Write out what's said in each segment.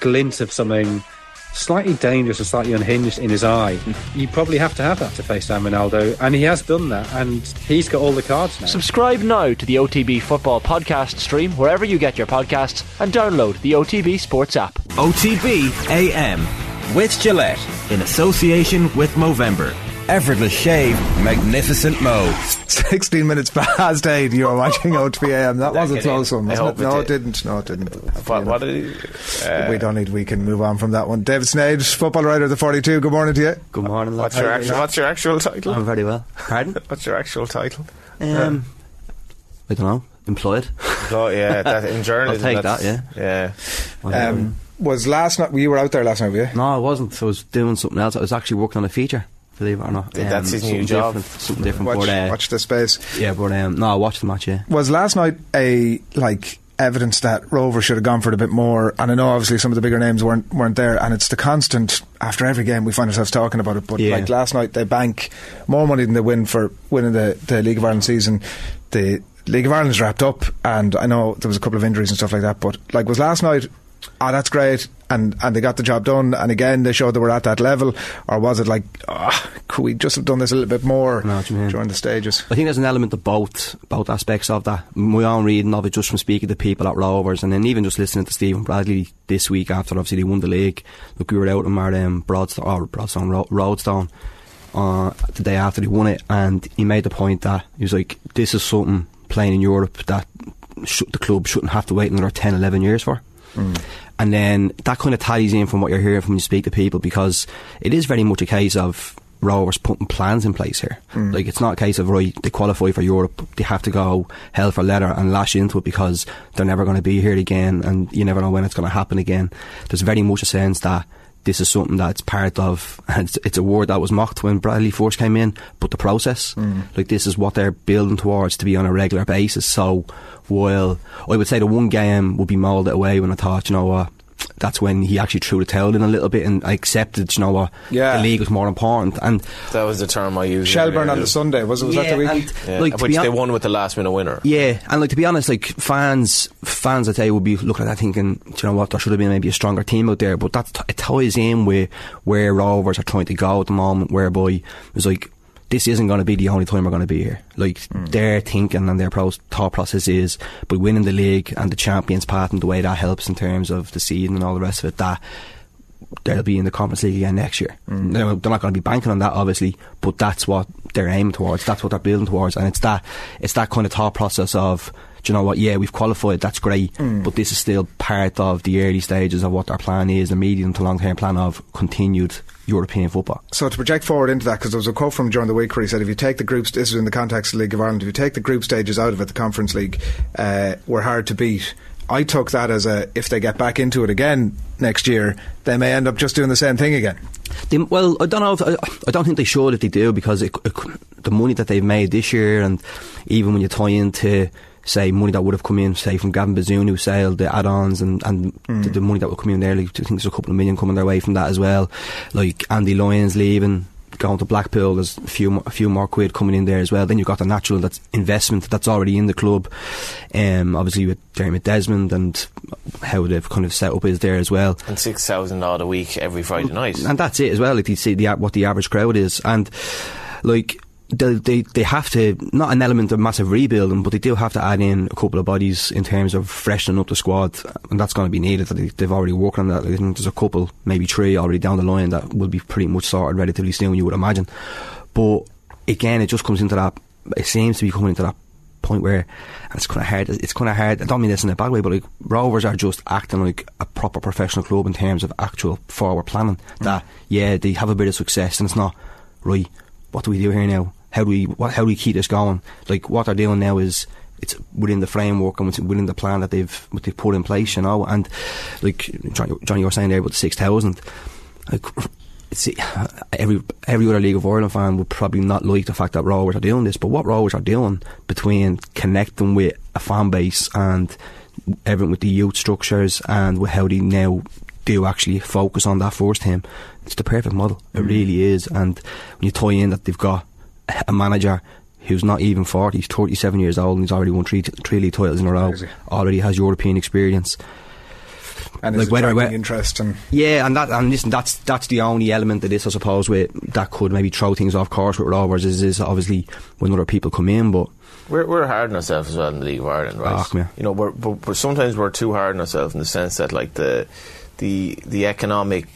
glint of something slightly dangerous and slightly unhinged in his eye, hmm. you probably have to have that to face down Ronaldo, and he has done that, and he's got all the cards now. Subscribe now to the OTB Football Podcast stream wherever you get your podcasts and download the OTB Sports app. OTB AM with Gillette in association with Movember. Effortless shave, magnificent mo. 16 minutes past 8, you were watching O2AM. That was a close one, wasn't hope it? it No, it didn't. No, it didn't. What, what did he, uh, we don't need, we can move on from that one. David Sneyd, football writer of the 42, good morning to you. Good morning, what's your actual What's your actual title? I'm very well. Pardon? What's your actual title? Um, I don't know. Employed. Oh yeah, that in journalism. I'll take that's- that, yeah. Um, was last night, you were out there last night, were you? no, I wasn't. I was doing something else. I was actually working on a feature. Believe it or not. Um, that's his new job. Different, something different. Watch, but, uh, watch the space. yeah, but um, no, I watched the match. Yeah. Was last night a, like, evidence that Rover should have gone for it a bit more? And I know obviously some of the bigger names weren't weren't there, and it's the constant, after every game, we find ourselves talking about it. But Yeah. like last night, they bank more money than they win for winning the, the League of Ireland season. The League of Ireland's wrapped up, and I know there was a couple of injuries and stuff like that, but like, was last night, ah, that's great, and, and they got the job done, and again, they showed they were at that level, or was it like, ah, could we just have done this a little bit more I know what you mean. during the stages? I think there's an element of both both aspects of that. My own reading of it, just from speaking to people at Rovers, and then even just listening to Stephen Bradley this week after obviously they won the league. Look, we were out in our um, Broadstone, or Broadstone, Ro- Roadstone, uh, the day after they won it, and he made the point that he was like, "This is something playing in Europe that sh- the club shouldn't have to wait another 10, 11 years for." And then that kind of ties in from what you're hearing from when you speak to people because it is very much a case of Rovers putting plans in place here. Mm. Like it's not a case of right they qualify for Europe, they have to go hell for leather and lash into it because they're never going to be here again, and you never know when it's going to happen again. There's very much a sense that this is something that's part of. And it's, it's a word that was mocked when Bradley Force came in, but the process, mm. like this is what they're building towards to be on a regular basis. So while I would say the one game would be moulded away when I thought, you know what. That's when he actually threw the towel in a little bit and I accepted, you know what, Yeah. the league was more important. And That was the term I used. Shelbourne earlier. on the Sunday, was it? Was that the Yeah, week? and, Yeah, like, which be they hon- won with the last minute winner. yeah, and like to be honest, like fans, fans, I'd say would be looking at that thinking, "Do you know what, there should have been maybe a stronger team out there. But that it ties in with where Rovers are trying to go at the moment, whereby it's like this isn't going to be the only time we're going to be here. Like hmm. their thinking and their pro- thought process is by winning the league and the champions part and the way that helps in terms of the season and all the rest of it. That they'll be in the Conference League again next year. Hmm. Now, they're not going to be banking on that, obviously, but that's what they're aiming towards. That's what they're building towards, and it's that it's that kind of thought process of. Do you know what? Yeah, we've qualified. That's great, hmm. but this is still part of the early stages of what our plan is, the medium to long term plan of continued European football. So to project forward into that, because there was a quote from during the week where he said, if you take the groups, this is in the context of the League of Ireland, if you take the group stages out of it, the Conference League, uh, we're hard to beat. I took that as a, if they get back into it again next year, they may end up just doing the same thing again. They, well, I don't know. If, I, I don't think they should if they do because it, it, the money that they've made this year, and even when you tie into say money that would have come in, say from Gavin Bazunu who sailed the add-ons and, and the, the money that would come in there, like, I think there's a couple of million coming their way from that as well. Like Andy Lyons leaving. Going to Blackpool, there's a few a few more quid coming in there as well. Then you've got the natural that's investment that's already in the club. Um, obviously with Dermot Desmond and how they've kind of set up is there as well And six thousand odd a week every Friday night. and that's it as well. Like you see the what the average crowd is, and like they they they have to not an element of massive rebuilding, but they do have to add in a couple of bodies in terms of freshening up the squad, and that's going to be needed. They- They've already worked on that. There's a couple, maybe three already down the line that will be pretty much sorted relatively soon. You would imagine, but again, it just comes into that. It seems to be coming into that point where it's kind of hard. It's kind of hard. I don't mean this in a bad way, but like Rovers are just acting like a proper professional club in terms of actual forward planning. That yeah, they have a bit of success, and it's not right. What do we do here now? How do we what, how do we keep this going? Like what they're doing now is it's within the framework and within the plan that they've what they've put in place, you know. And like Johnny, Johnny you were saying there about the six thousand, like it's every every other League of Ireland fan would probably not like the fact that Rovers are doing this, but what Rovers are doing between connecting with a fan base and everything with the youth structures and with how they now do actually focus on that first team, it's the perfect model. It mm. really is. And when you tie in that they've got a manager who's not even 40, he's 37 years old and he's already won three, three league titles in a row, already has European experience. and like is whether, attracting whether interest and yeah, and that and listen, that's that's the only element of this, I suppose, with that could maybe throw things off course with Rovers is, is obviously when other people come in, but We're, we're hard on ourselves as well in the League of Ireland, right? Ah. You know, we're, we're, we're sometimes we're too hard on ourselves in the sense that like the the the economic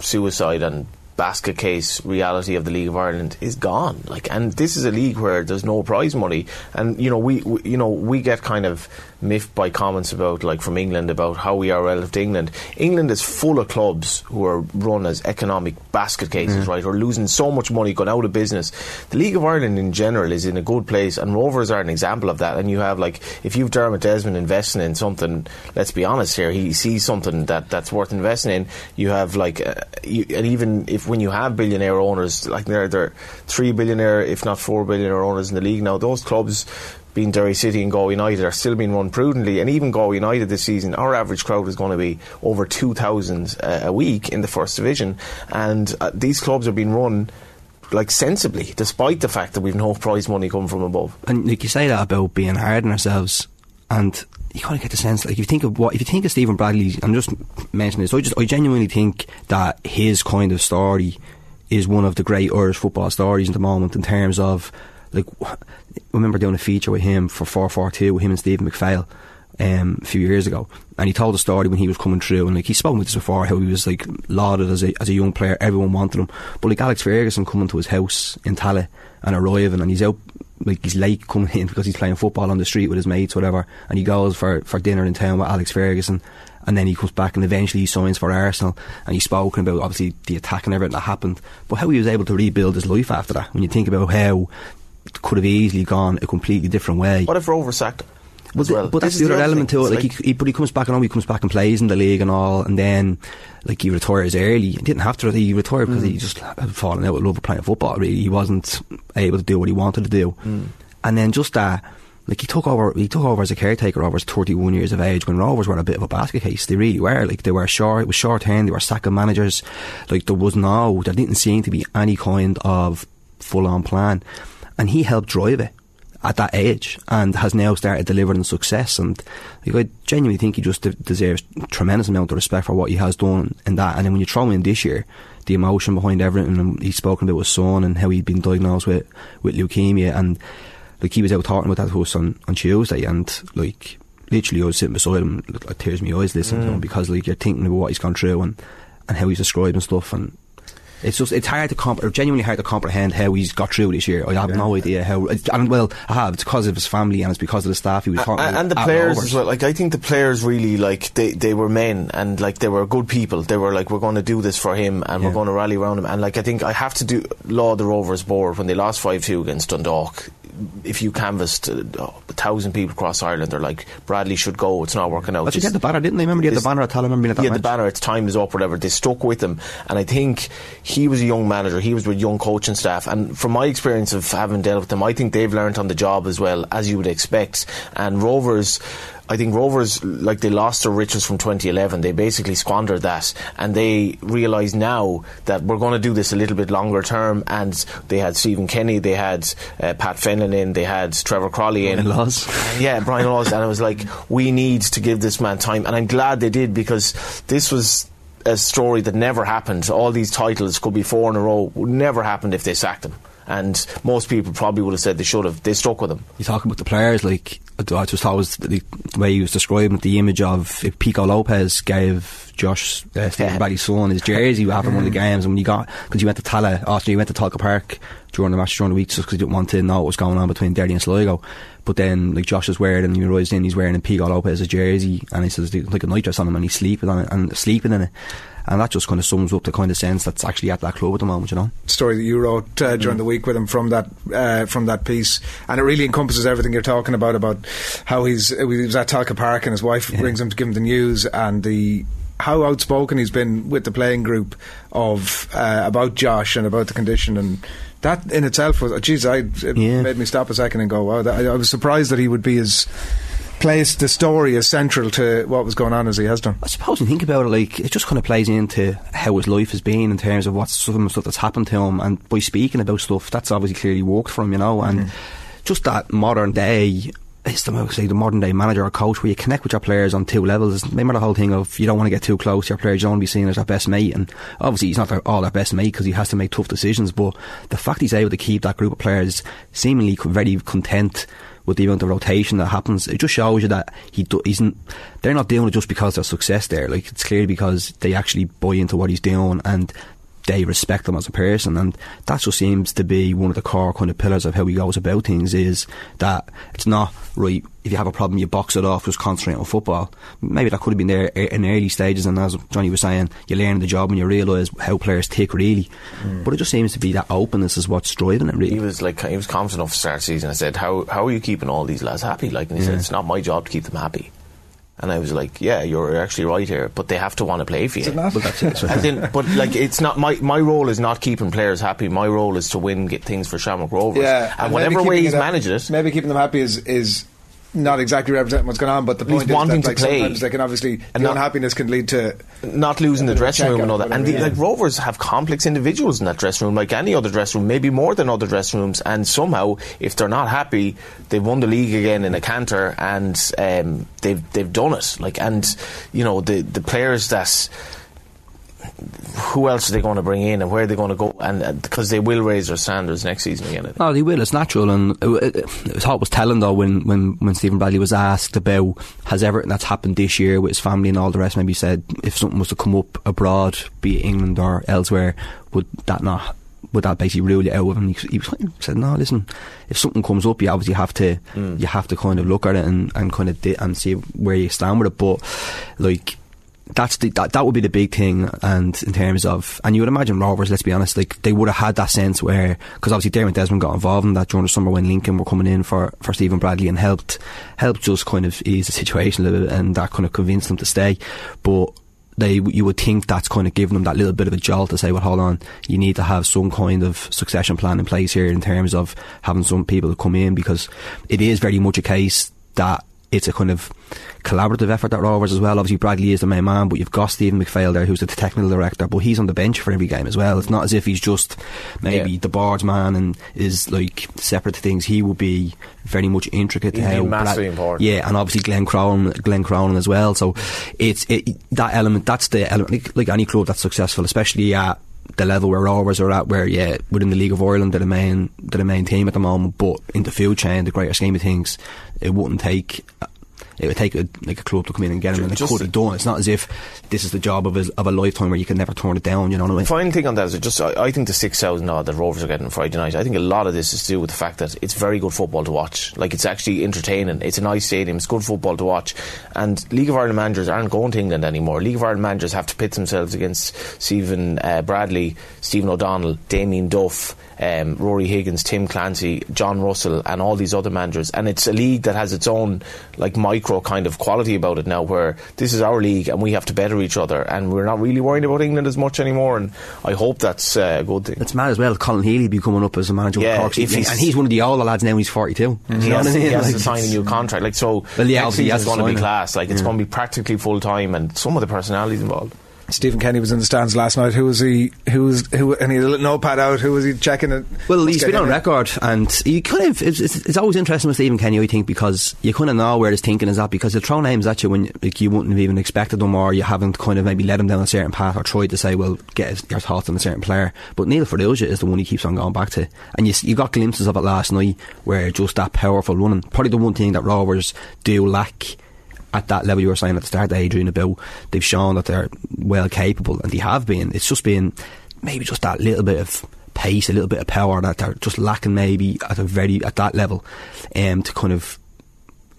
suicide and basket case reality of the League of Ireland is gone. Like, and this is a league where there's no prize money, and you know we, we you know we get kind of miffed by comments about like from England about how we are relative to England. England is full of clubs who are run as economic basket cases, right? Or losing so much money, going out of business. The League of Ireland in general is in a good place, and Rovers are an example of that. And you have like if you've Dermot Desmond investing in something, let's be honest here, he sees something that that's worth investing in. You have like, uh, you, and even if when you have billionaire owners, like there are three billionaire, if not four billionaire owners in the league now, those clubs. Being Derry City and Galway United are still being run prudently, and even Galway United this season, our average crowd is going to be over two thousand uh, a week in the first division, and uh, these clubs are being run like sensibly, despite the fact that we've no prize money coming from above. and like you say that about being hard on ourselves, and you kind of get the sense like if you think of what if you think of Stephen Bradley, I'm just mentioning this. I just I genuinely think that his kind of story is one of the great Irish football stories at the moment in terms of like I remember doing a feature with him for four four two with him and Stephen McPhail. Um, a few years ago, and he told a story when he was coming through, and like he's spoken with this before, how he was like lauded as a as a young player, everyone wanted him, but like Alex Ferguson coming to his house in Tallaght and arriving, and he's out like he's late coming in because he's playing football on the street with his mates, whatever, and he goes for for dinner in town with Alex Ferguson, and then he comes back and eventually he signs for Arsenal, and he's spoken about obviously the attack and everything that happened, but how he was able to rebuild his life after that. When you think about how could have easily gone a completely different way. What if Rover sacked? But, the- well? but that's This is the other other element thing. to it. It's Like, he, he, but he comes back. and know he comes back and plays in the league and all, and then like he retires early. He didn't have to. He retired because Mm. he just had fallen out with love of playing football. Really, he wasn't able to do what he wanted to do. Mm. And then just that, like he took over. He took over as a caretaker over 31 years of age when Rovers were a bit of a basket case. They really were. Like they were short. It was short hand. They were sacking managers. Like there was no. There didn't seem to be any kind of full on plan, and he helped drive it at that age and has now started delivering success. And like, I genuinely think he just de- deserves tremendous amount of respect for what he has done in that. And then when you throw in this year the emotion behind everything and he's spoken about his son and how he'd been diagnosed with, with leukemia. And like he was out talking about that to us on, on Tuesday. And like literally I was sitting beside him like, tears in my eyes listening to him mm. because like you're thinking about what he's gone through and, and how he's describing stuff. And it's just it's hard to comp- or genuinely hard to comprehend how he's got through this year. I have no idea how. And well, I have. It's because of his family and it's because of the staff he was talking and, and the players as well. Like I think the players really like they, they were men and like they were good people. They were like we're going to do this for him and we're going to rally around him. And like I think I have to do laud the Rovers board when they lost five two against Dundalk. If you canvassed uh, a thousand people across Ireland, they're like Bradley should go. It's not working out. But you had the banner, didn't they? Remember, you had the banner at Tallaght, remember yeah, the banner, its time is up, whatever. They stuck with him. And I think he was a young manager. He was with young coaching staff. And from my experience of having dealt with them, I think they've learnt on the job as well, as you would expect. And Rovers, I think Rovers, like they lost their riches from 2011. They basically squandered that. And they realise now that we're going to do this a little bit longer term. And they had Stephen Kenny, they had uh, Pat Fenlon in, they had Trevor Croly in. Brian Laws. Yeah, Brian Laws, and I was like, we need to give this man time, and I'm glad they did because this was a story that never happened. All these titles could be four in a row, would never happened if they sacked him. And most people probably would have said they should have. They stuck with him. You talk about the players, like I just thought it was the, way he was describing the image of if Pico Lopez gave Josh uh, Stephen Yeah. Son his jersey after one of the games, and when you got because you went to Tallaght, after you went to Tolka Park during the match during the week, just because you didn't want to know what was going on between Derry and Sligo. But then, like Josh is wearing, and he arrives in, he's wearing a Pico Lopez's jersey, and he says like a night dress on him, and he's sleeping on it, and sleeping in it. And that just kind of sums up the kind of sense that's actually at that club at the moment, you know. story that you wrote uh, during the week with him from that uh, from that piece, and it really encompasses everything you're talking about about how he's he was at Tolka Park and his wife brings him to give him the news and the how outspoken he's been with the playing group of uh, about Josh and about the condition and. That in itself was, geez, I, it Yeah. made me stop a second and go, wow. That, I, I was surprised that he would be as placed the story as central to what was going on as he has done. I suppose you think about it, like it just kind of plays into how his life has been in terms of what's some of the stuff that's happened to him, and by speaking about stuff, that's obviously clearly worked for him, you know. And mm-hmm. just that modern day, it's the most like the modern day manager or coach where you connect with your players on two levels. Remember the whole thing of you don't want to get too close to your players, you don't want to be seen as their best mate. And obviously, he's not their, all their best mate because he has to make tough decisions. But the fact he's able to keep that group of players seemingly very content with the amount of rotation that happens, it just shows you that he do, he's they're not doing it just because there's success there. Like it's clearly because they actually buy into what he's doing and they respect them as a person. And that just seems to be one of the core kind of pillars of how he goes about things is that it's not right if you have a problem you box it off just concentrate on football. Maybe that could have been there in early stages. And as Johnny was saying you learn the job and you realise how players tick really. Hmm. But it just seems to be that openness is what's driving it Really, He was like he was confident enough to start the season. I said, "How how are you keeping all these lads happy?" Like, and he said, "It's not my job to keep them happy." And I was like, "Yeah, you're actually right here, but they have to want to play for you." Is it but that's it so- As in, but like, it's not my my role is not keeping players happy. My role is to win, get things for Shamrock Rovers. Yeah, and maybe whatever way keeping he's managed it, maybe keeping them happy is is not exactly representing what's going on. But the He's point wanting is that to like, play. sometimes they can obviously And the not- unhappiness can lead to not losing the bit of a dressing room and all that. And the, yeah. like Rovers have complex individuals in that dressing room, like any other dressing room, maybe more than other dressing rooms. And somehow, if they're not happy, they've won the league again in a canter, and um, they've they've done it. Like, and you know the the players that. Who else are they going to bring in, and where are they going to go? And uh, because they will raise their standards next season again. No, oh, they will. It's natural, and it, it, I thought it was telling though when, when, when Stephen Bradley was asked about has everything that's happened this year with his family and all the rest. Maybe said if something was to come up abroad, be it England or elsewhere, would that not would that basically rule you out of him? He, he was, said, no, listen, if something comes up, you obviously have to mm. you have to kind of look at it and, and kind of di- and see where you stand with it. But like that's the, that that would be the big thing and in terms of and you would imagine Rovers let's be honest like they would have had that sense where because obviously Dermot Desmond got involved in that during the summer when Lincoln were coming in for, for Stephen Bradley and helped helped just kind of ease the situation a little bit and that kind of convinced them to stay. But they you would think that's kind of giving them that little bit of a jolt to say well hold on you need to have some kind of succession plan in place here in terms of having some people to come in because it is very much a case that it's a kind of collaborative effort at Rovers as well. Obviously, Bradley is the main man, but you've got Stephen McPhail there, who's the technical director, but he's on the bench for every game as well. It's not as if he's just maybe Yeah. the boards man and is like separate things. He will be very much intricate to He's how massively Brad- important. Yeah, and obviously Glenn Cronin, Glenn Cronin as well. So it's it, that element. That's the element. Like, like any club that's successful, especially at the level where Rovers are at, where yeah, within the League of Ireland, they're the main, they're the main team at the moment. But in the field chain, the greater scheme of things, it wouldn't take. It would take a, like a club to come in and get him, and it Just could the- be done. It's not as if this is the job of a, of a lifetime where you can never turn it down. You know what I mean? Final thing on that is it just I, I think the six thousand odd that Rovers are getting Friday night. I think a lot of this is to do with the fact that it's very good football to watch. Like it's actually entertaining. It's a nice stadium. It's good football to watch. And League of Ireland managers aren't going to England anymore. League of Ireland managers have to pit themselves against Stephen uh, Bradley, Stephen O'Donnell, Damien Duff. Um, Ruaidhrí Higgins, Tim Clancy, John Russell, and all these other managers, and it's a league that has its own like micro kind of quality about it now, where this is our league and we have to better each other, and we're not really worried about England as much anymore. And I hope that's uh, a good thing. It's mad as well. Colin Healy be coming up as a manager Yeah, Cork, if he's- and he's one of the older lads now. He's forty two. he has, he has to sign a new contract. Like so, Well, yeah, next he has season's going to be class. Like it's going to be practically full time, and some of the personalities involved. Stephen Kenny was in the stands last night. Who was he? Who was who? And he had a little notepad out. Who was he checking it? Well, he's been on in. record, and he kind of it's, it's, it's always interesting with Stephen Kenny, I think, because you kind of know where his thinking is at because he'll throw names at you when like, you wouldn't have even expected them, or you haven't kind of maybe led him down a certain path or tried to say, well, get his, your thoughts on a certain player. But Neil Farrugia is the one he keeps on going back to, and you you got glimpses of it last night where just that powerful running, probably the one thing that Rovers do lack at that level you were saying at the start, Adrian, about they've shown that they're well capable, and they have been. It's just been maybe just that little bit of pace, a little bit of power that they're just lacking maybe at a very at that level, um, to kind of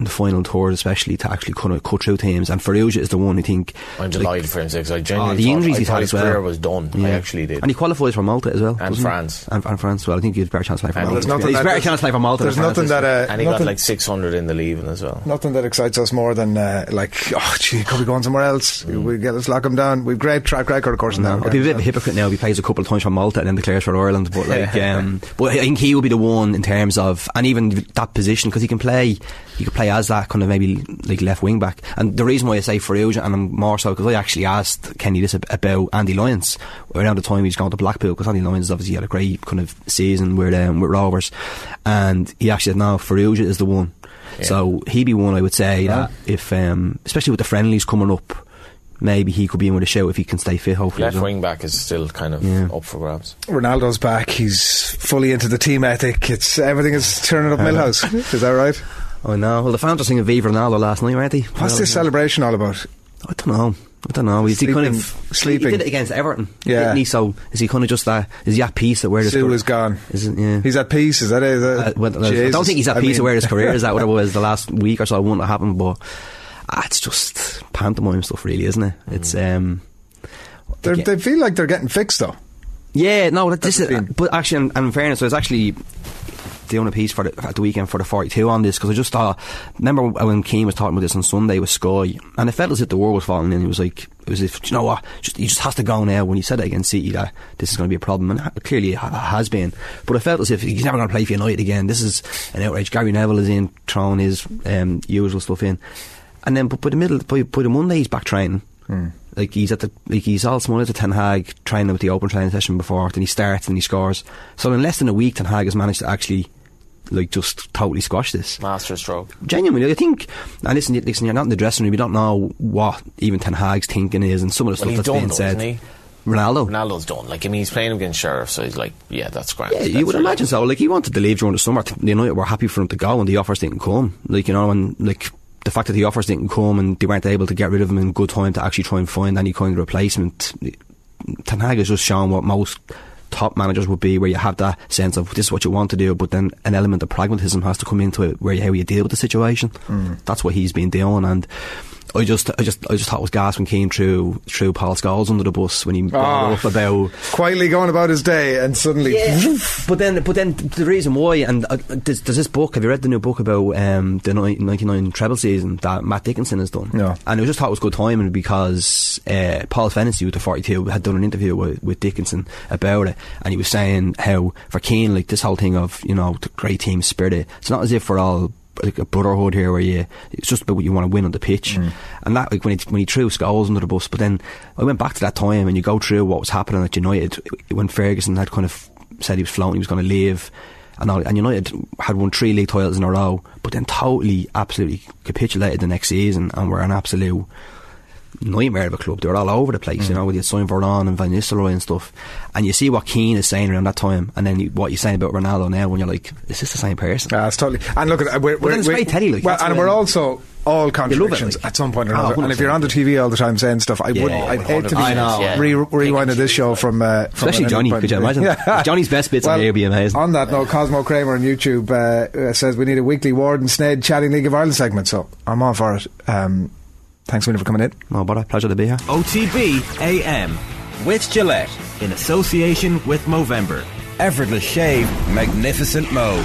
in the final tour, especially to actually kind of cut through teams. And Farrugia is the one I think. I'm like, delighted for him because I Oh, genuinely the thought, injuries I he's thought had his as well. career was done. I actually did. And he qualifies for Malta as well. And? France. And, and France. Well, I think he has a better chance to play for And Malta. there's nothing he's that- better chance to play for Malta. There's than nothing this that uh, and he got like 600 in the leaving as well. nothing that excites us more than uh, like oh gee, could we go on somewhere else? We get let's lock him down. We've great track record, of course. in No, that I'd be a bit of a hypocrite now if he plays a couple of times for Malta and then declares for Ireland. But like, um, but I think he will be the one in terms of, and even that position because he can play, he could play as that kind of maybe like left wing back. And the reason why I say Farrugia, and I'm more so because I actually asked Kenny this about Andy Lyons around the time he was going to Blackpool because Andy Lyons obviously had a great kind of season with um, with Rovers, and he actually said no, Farrugia is the one. So he'd be one I would say that if, um, especially with the friendlies coming up, maybe he could be in with a show if he can stay fit. Hopefully, Left as well. wing back is still kind of Yeah. up for grabs. Ronaldo's back. He's fully into the team ethic. It's everything is turning up Millhouse. is that right? I know. Well, the fans were singing Viva Ronaldo last night, weren't they? What's this celebration all about? I don't know. I don't know. Is he kind of Sleeping- sleeping. He did it against Everton, Yeah. didn't he? So is he kind of just that? Is he at peace at where his Sue career- is gone. Is it? Yeah. He's at peace. Is that it? Is that- Uh, well, I don't think he's at I peace mean- where his career is That What it was the last week or so, it wouldn't have happened. But ah, it's just pantomime stuff, really, isn't it? It's um. They're, they feel like they're getting fixed though. Yeah, no, that, this is. But actually, in, in fairness, I was actually doing a piece for the, at the weekend for the 42 on this because I just thought. Remember when Keane was talking about this on Sunday with Sky, and it felt as if the world was falling in. It was like it was if "Do you know what, just, he just has to go now. When he said it against City, that this is going to be a problem, and clearly it has been. But it felt as if he's never going to play for United again. This is an outrage. Gary Neville is in throwing his um, usual stuff in, and then but by the middle, by, by the Monday, he's back training. Like he's at the like he's all small at a Ten Hag training with the open training session before, then he starts and he scores. So in less than a week, Ten Hag has managed to actually like just totally squash this. Master stroke. Genuinely, I think. And listen, listen, you're not in the dressing room. You don't know what even Ten Hag's thinking is, and some of the Well, stuff that's being though, said. Ronaldo. Ronaldo's done. Like, I mean, he's playing against Sheriff, so he's like, yeah, that's grand. Yeah, That's you would really- imagine so. Like he wanted to leave during the summer. The United were happy for him to go, and the offers didn't come. Like you know, and like the fact that the offers didn't come and they weren't able to get rid of him in good time to actually try and find any kind of replacement. Ten Hag has just shown what most top managers would be, where you have that sense of this is what you want to do, but then an element of pragmatism has to come into it, where you, how you deal with the situation. Mm. That's what he's been doing, and. I just, I just, I just thought it was gas when Keane threw, threw Paul Scholes under the bus when he Ah. up about Quietly going about his day, and suddenly, yeah, but then, but then the reason why, and uh, there's, there's this book. Have you read the new book about um, the '99 treble season that Matt Dickinson has done? No. And I just thought it was good timing because uh, Paul Fennessy with the 42 had done an interview with, with Dickinson about it, and he was saying how for Keane, like this whole thing of you know the great team spirit. It's not as if we're all like a brotherhood here where you it's just about what you want to win on the pitch. Mm. And that like when he, when he threw Scholes under the bus but then I went back to that time and you go through what was happening at United when Ferguson had kind of said he was floating he was going to leave. And, all, and United had won three league titles in a row but then totally absolutely capitulated the next season and were an absolute nightmare of a club. They were all over the place, you know, with the Sign Veron and Van Nistelrooy and stuff. And you see what Keane is saying around that time, and then you, what you're saying about Ronaldo now, when you're like, is this the same person? Ah, it's totally. And look at we're, we're, it's we're- Teddy, like, well, and we're also all it, contradictions like. at some point or Ah, another. and if you're on the TV all the time saying stuff, I Yeah. would. I'd hate to be. Yeah. re- rewinding this show from, uh, from Especially Johnny, could you imagine? Johnny's best bits on Well, here would be amazing. On that note, Cosmo Kramer on YouTube uh, says we need a weekly Ward and Sneyd chatting League of Ireland segment. So I'm on for it. Um, thanks, Winnie, for coming in. No bother, pleasure to be here. OTB AM with Gillette in association with Movember. Effortless shave, magnificent mo.